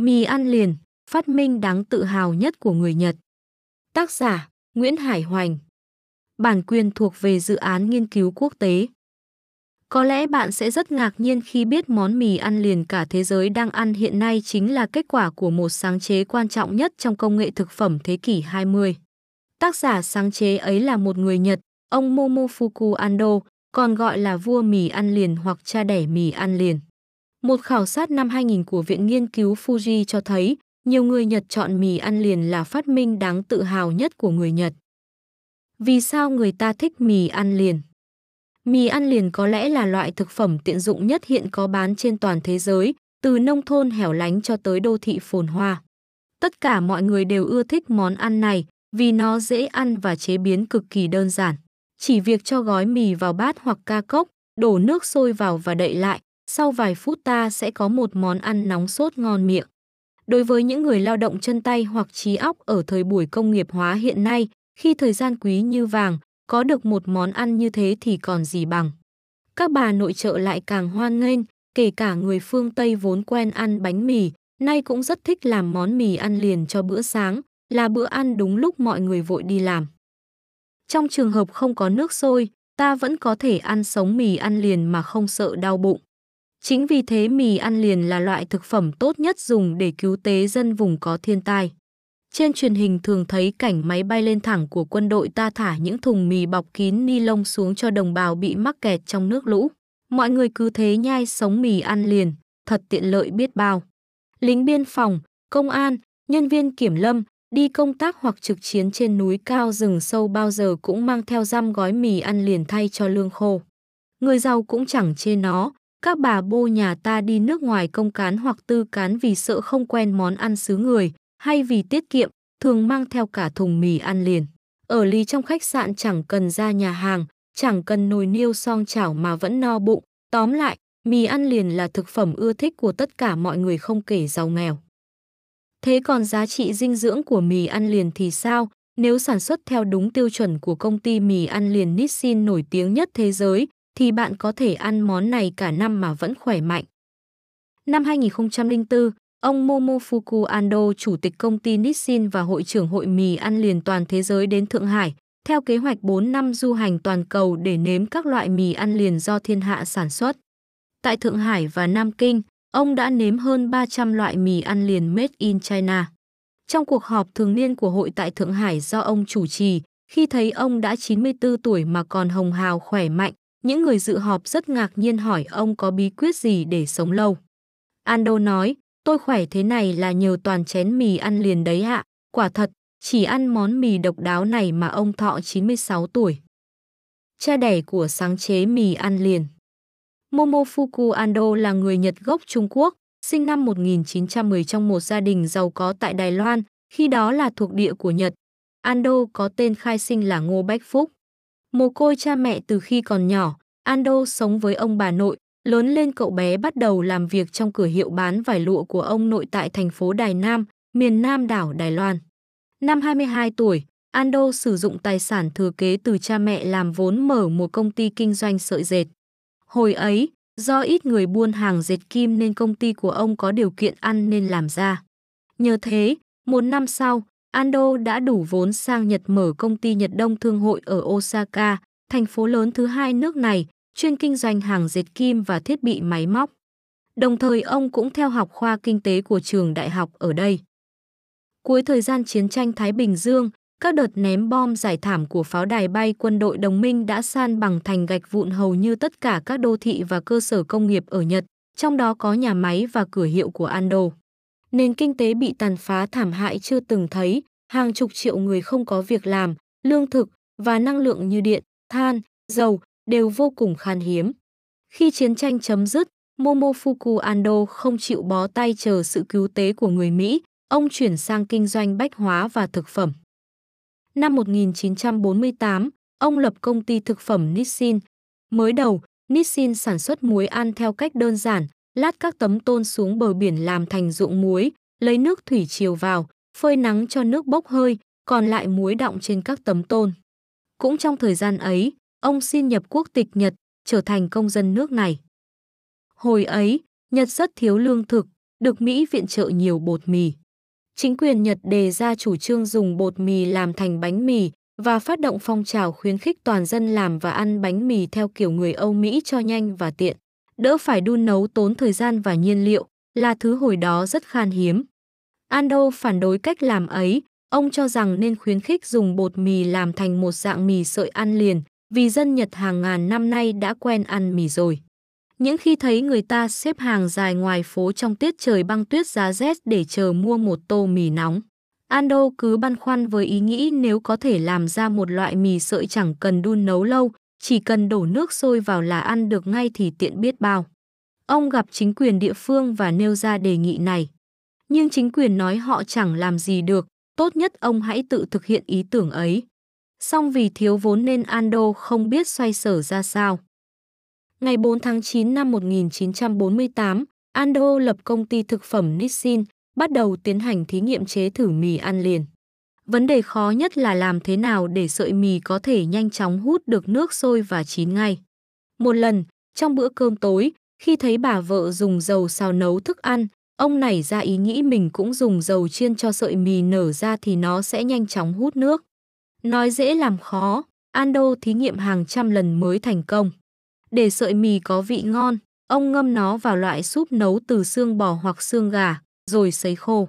Mì ăn liền, phát minh đáng tự hào nhất của người Nhật. Tác giả Nguyễn Hải Hoành Bản quyền thuộc về dự án nghiên cứu quốc tế. Có lẽ bạn sẽ rất ngạc nhiên khi biết món mì ăn liền cả thế giới đang ăn hiện nay chính là kết quả của một sáng chế quan trọng nhất trong công nghệ thực phẩm thế kỷ 20. Tác giả sáng chế ấy là một người Nhật, ông Momofuku Ando, còn gọi là vua mì ăn liền hoặc cha đẻ mì ăn liền. Một khảo sát năm 2000 của Viện Nghiên cứu Fuji cho thấy, nhiều người Nhật chọn mì ăn liền là phát minh đáng tự hào nhất của người Nhật. Vì sao người ta thích mì ăn liền? Mì ăn liền có lẽ là loại thực phẩm tiện dụng nhất hiện có bán trên toàn thế giới, từ nông thôn hẻo lánh cho tới đô thị phồn hoa. Tất cả mọi người đều ưa thích món ăn này vì nó dễ ăn và chế biến cực kỳ đơn giản. Chỉ việc cho gói mì vào bát hoặc ca cốc, đổ nước sôi vào và đậy lại, sau vài phút ta sẽ có một món ăn nóng sốt ngon miệng. Đối với những người lao động chân tay hoặc trí óc ở thời buổi công nghiệp hóa hiện nay, khi thời gian quý như vàng, có được một món ăn như thế thì còn gì bằng. Các bà nội trợ lại càng hoan nghênh, kể cả người phương Tây vốn quen ăn bánh mì, nay cũng rất thích làm món mì ăn liền cho bữa sáng, là bữa ăn đúng lúc mọi người vội đi làm. Trong trường hợp không có nước sôi, ta vẫn có thể ăn sống mì ăn liền mà không sợ đau bụng. Chính vì thế mì ăn liền là loại thực phẩm tốt nhất dùng để cứu tế dân vùng có thiên tai. Trên truyền hình thường thấy cảnh máy bay lên thẳng của quân đội ta thả những thùng mì bọc kín ni lông xuống cho đồng bào bị mắc kẹt trong nước lũ. Mọi người cứ thế nhai sống mì ăn liền, thật tiện lợi biết bao. Lính biên phòng, công an, nhân viên kiểm lâm, đi công tác hoặc trực chiến trên núi cao rừng sâu bao giờ cũng mang theo răm gói mì ăn liền thay cho lương khô. Người giàu cũng chẳng chê nó, các bà bô nhà ta đi nước ngoài công cán hoặc tư cán vì sợ không quen món ăn xứ người, hay vì tiết kiệm, thường mang theo cả thùng mì ăn liền. Ở ly trong khách sạn chẳng cần ra nhà hàng, chẳng cần nồi niêu song chảo mà vẫn no bụng. Tóm lại, mì ăn liền là thực phẩm ưa thích của tất cả mọi người không kể giàu nghèo. Thế còn giá trị dinh dưỡng của mì ăn liền thì sao? Nếu sản xuất theo đúng tiêu chuẩn của công ty mì ăn liền Nissin nổi tiếng nhất thế giới, thì bạn có thể ăn món này cả năm mà vẫn khỏe mạnh. Năm 2004, ông Momofuku Ando, chủ tịch công ty Nissin và hội trưởng hội mì ăn liền toàn thế giới đến Thượng Hải, theo kế hoạch 4 năm du hành toàn cầu để nếm các loại mì ăn liền do thiên hạ sản xuất. Tại Thượng Hải và Nam Kinh, ông đã nếm hơn 300 loại mì ăn liền made in China. Trong cuộc họp thường niên của hội tại Thượng Hải do ông chủ trì, khi thấy ông đã 94 tuổi mà còn hồng hào khỏe mạnh, những người dự họp rất ngạc nhiên hỏi ông có bí quyết gì để sống lâu. Ando nói, tôi khỏe thế này là nhờ toàn chén mì ăn liền đấy ạ. Quả thật, chỉ ăn món mì độc đáo này mà ông thọ 96 tuổi. Cha đẻ của sáng chế mì ăn liền Momofuku Ando là người Nhật gốc Trung Quốc, sinh năm 1910 trong một gia đình giàu có tại Đài Loan, khi đó là thuộc địa của Nhật. Ando có tên khai sinh là Ngô Bách Phúc. Mồ côi cha mẹ từ khi còn nhỏ, Ando sống với ông bà nội, lớn lên cậu bé bắt đầu làm việc trong cửa hiệu bán vải lụa của ông nội tại thành phố Đài Nam, miền Nam đảo Đài Loan. Năm 22 tuổi, Ando sử dụng tài sản thừa kế từ cha mẹ làm vốn mở một công ty kinh doanh sợi dệt. Hồi ấy, do ít người buôn hàng dệt kim nên công ty của ông có điều kiện ăn nên làm ra. Nhờ thế, một năm sau, Ando đã đủ vốn sang Nhật mở công ty Nhật Đông Thương hội ở Osaka, thành phố lớn thứ hai nước này, chuyên kinh doanh hàng dệt kim và thiết bị máy móc. Đồng thời ông cũng theo học khoa kinh tế của trường đại học ở đây. Cuối thời gian chiến tranh Thái Bình Dương, các đợt ném bom giải thảm của pháo đài bay quân đội đồng minh đã san bằng thành gạch vụn hầu như tất cả các đô thị và cơ sở công nghiệp ở Nhật, trong đó có nhà máy và cửa hiệu của Ando. Nền kinh tế bị tàn phá thảm hại chưa từng thấy, hàng chục triệu người không có việc làm, lương thực và năng lượng như điện, than, dầu đều vô cùng khan hiếm. Khi chiến tranh chấm dứt, Momofuku Ando không chịu bó tay chờ sự cứu tế của người Mỹ, ông chuyển sang kinh doanh bách hóa và thực phẩm. Năm 1948, ông lập công ty thực phẩm Nissin. Mới đầu, Nissin sản xuất muối ăn theo cách đơn giản, lát các tấm tôn xuống bờ biển làm thành ruộng muối, lấy nước thủy chiều vào, phơi nắng cho nước bốc hơi, còn lại muối đọng trên các tấm tôn. Cũng trong thời gian ấy, ông xin nhập quốc tịch Nhật, trở thành công dân nước này. Hồi ấy, Nhật rất thiếu lương thực, được Mỹ viện trợ nhiều bột mì. Chính quyền Nhật đề ra chủ trương dùng bột mì làm thành bánh mì và phát động phong trào khuyến khích toàn dân làm và ăn bánh mì theo kiểu người Âu Mỹ cho nhanh và tiện. Đỡ phải đun nấu tốn thời gian và nhiên liệu, là thứ hồi đó rất khan hiếm. Ando phản đối cách làm ấy, ông cho rằng nên khuyến khích dùng bột mì làm thành một dạng mì sợi ăn liền, vì dân Nhật hàng ngàn năm nay đã quen ăn mì rồi. Những khi thấy người ta xếp hàng dài ngoài phố trong tiết trời băng tuyết giá rét để chờ mua một tô mì nóng. Ando cứ băn khoăn với ý nghĩ nếu có thể làm ra một loại mì sợi chẳng cần đun nấu lâu, chỉ cần đổ nước sôi vào là ăn được ngay thì tiện biết bao. Ông gặp chính quyền địa phương và nêu ra đề nghị này. Nhưng chính quyền nói họ chẳng làm gì được, tốt nhất ông hãy tự thực hiện ý tưởng ấy. Song vì thiếu vốn nên Ando không biết xoay sở ra sao. Ngày 4 tháng 9 năm 1948, Ando lập công ty thực phẩm Nissin, bắt đầu tiến hành thí nghiệm chế thử mì ăn liền. Vấn đề khó nhất là làm thế nào để sợi mì có thể nhanh chóng hút được nước sôi và chín ngay. Một lần, trong bữa cơm tối, khi thấy bà vợ dùng dầu xào nấu thức ăn, ông nảy ra ý nghĩ mình cũng dùng dầu chiên cho sợi mì nở ra thì nó sẽ nhanh chóng hút nước. Nói dễ làm khó, Ando thí nghiệm hàng trăm lần mới thành công. Để sợi mì có vị ngon, ông ngâm nó vào loại súp nấu từ xương bò hoặc xương gà, rồi sấy khô.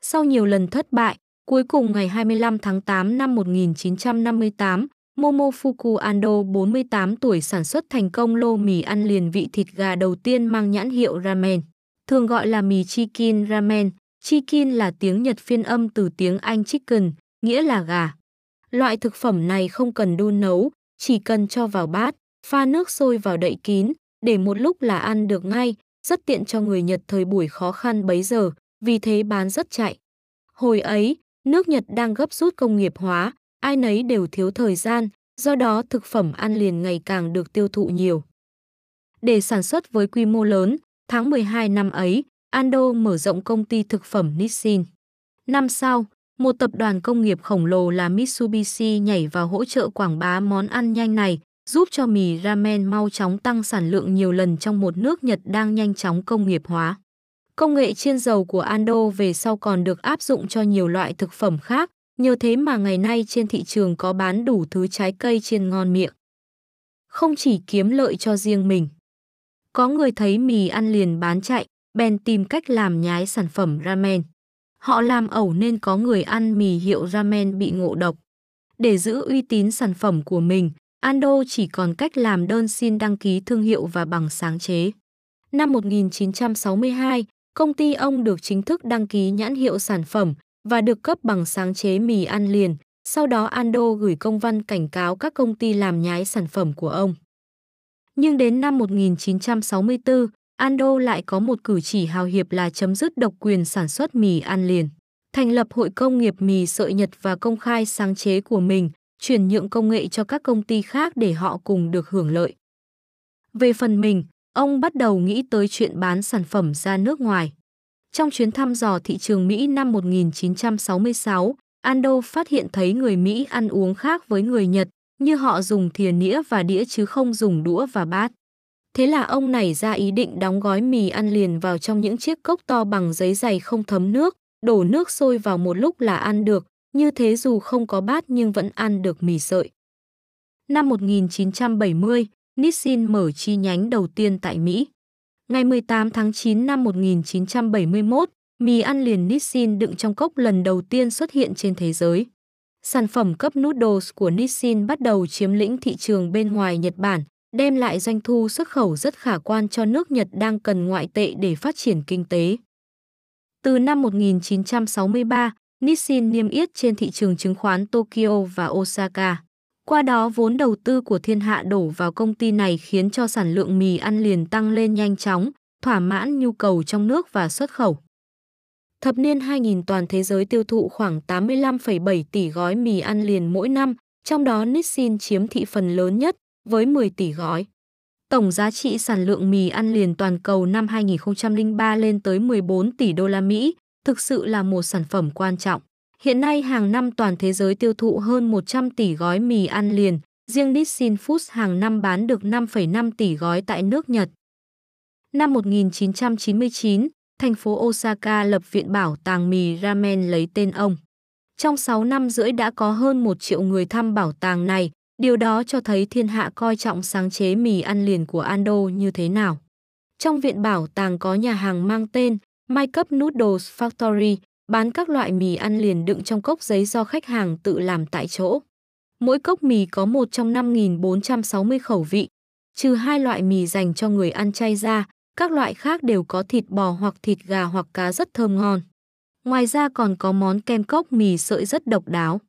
Sau nhiều lần thất bại, cuối cùng ngày 25 tháng 8 năm 1958, Momofuku Ando 48 tuổi sản xuất thành công lô mì ăn liền vị thịt gà đầu tiên mang nhãn hiệu ramen, thường gọi là mì chicken ramen. Chicken là tiếng Nhật phiên âm từ tiếng Anh chicken, nghĩa là gà. Loại thực phẩm này không cần đun nấu, chỉ cần cho vào bát, pha nước sôi vào đậy kín, để một lúc là ăn được ngay, rất tiện cho người Nhật thời buổi khó khăn bấy giờ, vì thế bán rất chạy. Hồi ấy, nước Nhật đang gấp rút công nghiệp hóa, ai nấy đều thiếu thời gian, do đó thực phẩm ăn liền ngày càng được tiêu thụ nhiều. Để sản xuất với quy mô lớn, tháng 12 năm ấy, Ando mở rộng công ty thực phẩm Nissin. Năm sau, một tập đoàn công nghiệp khổng lồ là Mitsubishi nhảy vào hỗ trợ quảng bá món ăn nhanh này, giúp cho mì ramen mau chóng tăng sản lượng nhiều lần trong một nước Nhật đang nhanh chóng công nghiệp hóa. Công nghệ chiên dầu của Ando về sau còn được áp dụng cho nhiều loại thực phẩm khác, nhờ thế mà ngày nay trên thị trường có bán đủ thứ trái cây chiên ngon miệng. Không chỉ kiếm lợi cho riêng mình. Có người thấy mì ăn liền bán chạy, bèn tìm cách làm nhái sản phẩm ramen. Họ làm ẩu nên có người ăn mì hiệu ramen bị ngộ độc. Để giữ uy tín sản phẩm của mình, Ando chỉ còn cách làm đơn xin đăng ký thương hiệu và bằng sáng chế. Năm 1962, công ty ông được chính thức đăng ký nhãn hiệu sản phẩm và được cấp bằng sáng chế mì ăn liền. Sau đó Ando gửi công văn cảnh cáo các công ty làm nhái sản phẩm của ông. Nhưng đến năm 1964, Ando lại có một cử chỉ hào hiệp là chấm dứt độc quyền sản xuất mì ăn liền. Thành lập hội công nghiệp mì sợi Nhật và công khai sáng chế của mình, chuyển nhượng công nghệ cho các công ty khác để họ cùng được hưởng lợi. Về phần mình, ông bắt đầu nghĩ tới chuyện bán sản phẩm ra nước ngoài. Trong chuyến thăm dò thị trường Mỹ năm 1966, Ando phát hiện thấy người Mỹ ăn uống khác với người Nhật, như họ dùng thìa nĩa và đĩa chứ không dùng đũa và bát. Thế là ông nảy ra ý định đóng gói mì ăn liền vào trong những chiếc cốc to bằng giấy dày không thấm nước, đổ nước sôi vào một lúc là ăn được, như thế dù không có bát nhưng vẫn ăn được mì sợi. Năm 1970, Nissin mở chi nhánh đầu tiên tại Mỹ. Ngày 18 tháng 9 năm 1971, mì ăn liền Nissin đựng trong cốc lần đầu tiên xuất hiện trên thế giới. Sản phẩm cấp noodles của Nissin bắt đầu chiếm lĩnh thị trường bên ngoài Nhật Bản, đem lại doanh thu xuất khẩu rất khả quan cho nước Nhật đang cần ngoại tệ để phát triển kinh tế. Từ năm 1963, Nissin niêm yết trên thị trường chứng khoán Tokyo và Osaka. Qua đó vốn đầu tư của thiên hạ đổ vào công ty này khiến cho sản lượng mì ăn liền tăng lên nhanh chóng, thỏa mãn nhu cầu trong nước và xuất khẩu. Thập niên 2000 toàn thế giới tiêu thụ khoảng 85,7 tỷ gói mì ăn liền mỗi năm, trong đó Nissin chiếm thị phần lớn nhất với 10 tỷ gói. Tổng giá trị sản lượng mì ăn liền toàn cầu năm 2003 lên tới 14 tỷ đô la Mỹ, thực sự là một sản phẩm quan trọng. Hiện nay hàng năm toàn thế giới tiêu thụ hơn 100 tỷ gói mì ăn liền, riêng Nissin Foods hàng năm bán được 5,5 tỷ gói tại nước Nhật. Năm 1999, thành phố Osaka lập viện bảo tàng mì ramen lấy tên ông. Trong 6 năm rưỡi đã có hơn 1 triệu người thăm bảo tàng này, điều đó cho thấy thiên hạ coi trọng sáng chế mì ăn liền của Ando như thế nào. Trong viện bảo tàng có nhà hàng mang tên My Cup Noodles Factory, bán các loại mì ăn liền đựng trong cốc giấy do khách hàng tự làm tại chỗ. Mỗi cốc mì có một trong 5.460 khẩu vị, trừ hai loại mì dành cho người ăn chay ra, các loại khác đều có thịt bò hoặc thịt gà hoặc cá rất thơm ngon. Ngoài ra còn có món kem cốc mì sợi rất độc đáo.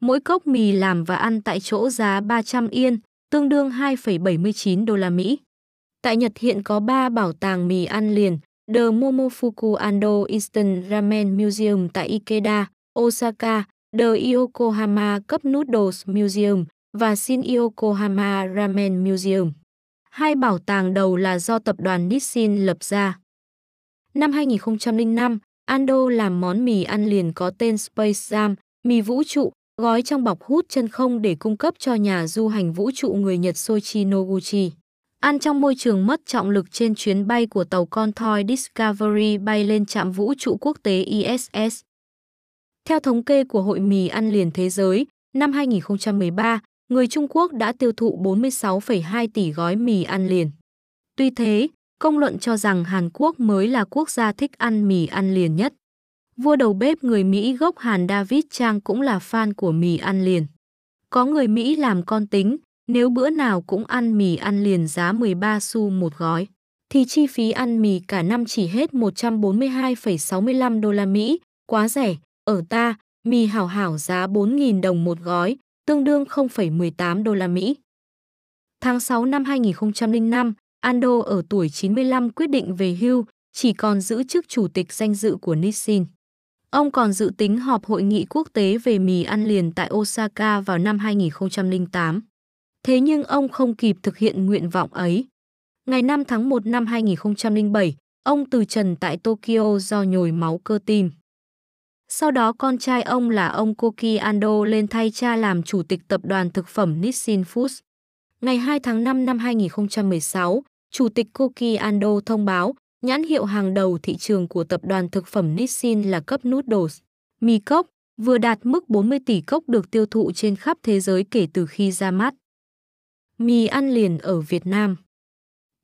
Mỗi cốc mì làm và ăn tại chỗ giá 300 yên, tương đương 2,79 đô la Mỹ. Tại Nhật hiện có 3 bảo tàng mì ăn liền, The Momofuku Ando Instant Ramen Museum tại Ikeda, Osaka, The Yokohama Cup Noodles Museum và Shin Yokohama Ramen Museum. Hai bảo tàng đầu là do tập đoàn Nissin lập ra. Năm 2005, Ando làm món mì ăn liền có tên Space Jam, mì vũ trụ, gói trong bọc hút chân không để cung cấp cho nhà du hành vũ trụ người Nhật Soichi Noguchi. Ăn trong môi trường mất trọng lực trên chuyến bay của tàu con thoi Discovery bay lên trạm vũ trụ quốc tế ISS. Theo thống kê của Hội mì ăn liền thế giới, năm 2013, người Trung Quốc đã tiêu thụ 46,2 tỷ gói mì ăn liền. Tuy thế, công luận cho rằng Hàn Quốc mới là quốc gia thích ăn mì ăn liền nhất. Vua đầu bếp người Mỹ gốc Hàn David Chang cũng là fan của mì ăn liền. Có người Mỹ làm con tính, nếu bữa nào cũng ăn mì ăn liền giá 13 xu một gói, thì chi phí ăn mì cả năm chỉ hết 142,65 đô la Mỹ, quá rẻ. Ở ta, mì hảo hảo giá 4.000 đồng một gói, tương đương 0,18 đô la Mỹ. Tháng 6 năm 2005, Ando ở tuổi 95 quyết định về hưu, chỉ còn giữ chức chủ tịch danh dự của Nissin. Ông còn dự tính họp hội nghị quốc tế về mì ăn liền tại Osaka vào năm 2008. Thế nhưng ông không kịp thực hiện nguyện vọng ấy. Ngày 5 tháng 1 năm 2007, ông từ trần tại Tokyo do nhồi máu cơ tim. Sau đó con trai ông là ông Koki Ando lên thay cha làm chủ tịch tập đoàn thực phẩm Nissin Foods. Ngày 2 tháng 5 năm 2016, chủ tịch Koki Ando thông báo nhãn hiệu hàng đầu thị trường của tập đoàn thực phẩm Nissin là cấp noodles, mì cốc, vừa đạt mức 40 tỷ cốc được tiêu thụ trên khắp thế giới kể từ khi ra mắt. Mì ăn liền ở Việt Nam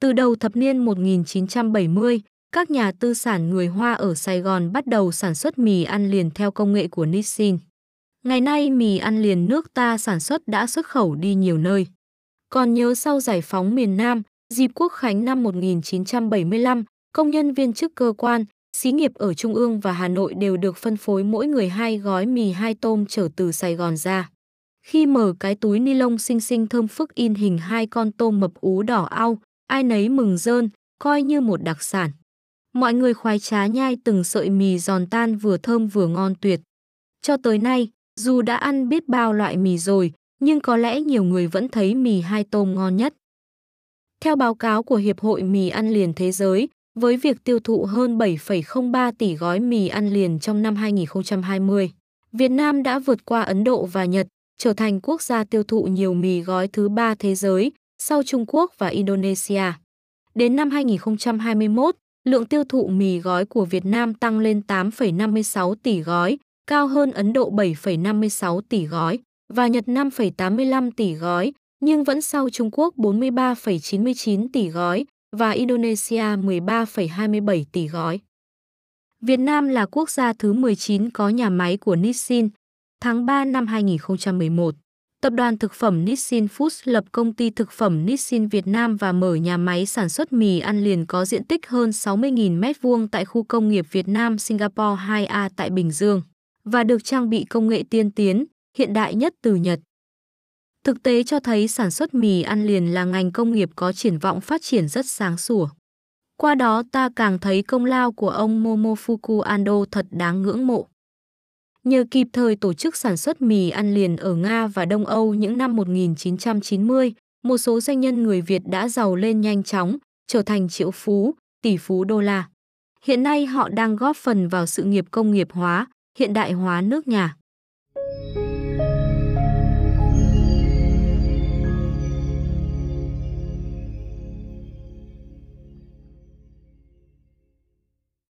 Từ đầu thập niên 1970, các nhà tư sản người Hoa ở Sài Gòn bắt đầu sản xuất mì ăn liền theo công nghệ của Nissin. Ngày nay mì ăn liền nước ta sản xuất đã xuất khẩu đi nhiều nơi. Còn nhớ sau giải phóng miền Nam, dịp Quốc khánh năm 1975, công nhân viên chức cơ quan, xí nghiệp ở Trung ương và Hà Nội đều được phân phối mỗi người hai gói mì hai tôm trở từ Sài Gòn ra. Khi mở cái túi ni lông xinh xinh thơm phức in hình hai con tôm mập ú đỏ au, ai nấy mừng rơn, coi như một đặc sản. Mọi người khoái trá nhai từng sợi mì giòn tan vừa thơm vừa ngon tuyệt. Cho tới nay, dù đã ăn biết bao loại mì rồi, nhưng có lẽ nhiều người vẫn thấy mì hai tôm ngon nhất. Theo báo cáo của Hiệp hội Mì ăn liền thế giới, với việc tiêu thụ hơn 7,03 tỷ gói mì ăn liền trong năm 2020, Việt Nam đã vượt qua Ấn Độ và Nhật, trở thành quốc gia tiêu thụ nhiều mì gói thứ ba thế giới, sau Trung Quốc và Indonesia. Đến năm 2021, lượng tiêu thụ mì gói của Việt Nam tăng lên 8,56 tỷ gói, cao hơn Ấn Độ 7,56 tỷ gói và Nhật 5,85 tỷ gói, nhưng vẫn sau Trung Quốc 43,99 tỷ gói và Indonesia 13,27 tỷ gói. Việt Nam là quốc gia thứ 19 có nhà máy của Nissin. Tháng 3 năm 2011, Tập đoàn Thực phẩm Nissin Foods lập công ty thực phẩm Nissin Việt Nam và mở nhà máy sản xuất mì ăn liền có diện tích hơn 60.000 m2 tại khu công nghiệp Việt Nam Singapore 2A tại Bình Dương và được trang bị công nghệ tiên tiến, hiện đại nhất từ Nhật. Thực tế cho thấy sản xuất mì ăn liền là ngành công nghiệp có triển vọng phát triển rất sáng sủa. Qua đó ta càng thấy công lao của ông Momofuku Ando thật đáng ngưỡng mộ. Nhờ kịp thời tổ chức sản xuất mì ăn liền ở Nga và Đông Âu những năm 1990, một số doanh nhân người Việt đã giàu lên nhanh chóng, trở thành triệu phú, tỷ phú đô la. Hiện nay họ đang góp phần vào sự nghiệp công nghiệp hóa, hiện đại hóa nước nhà.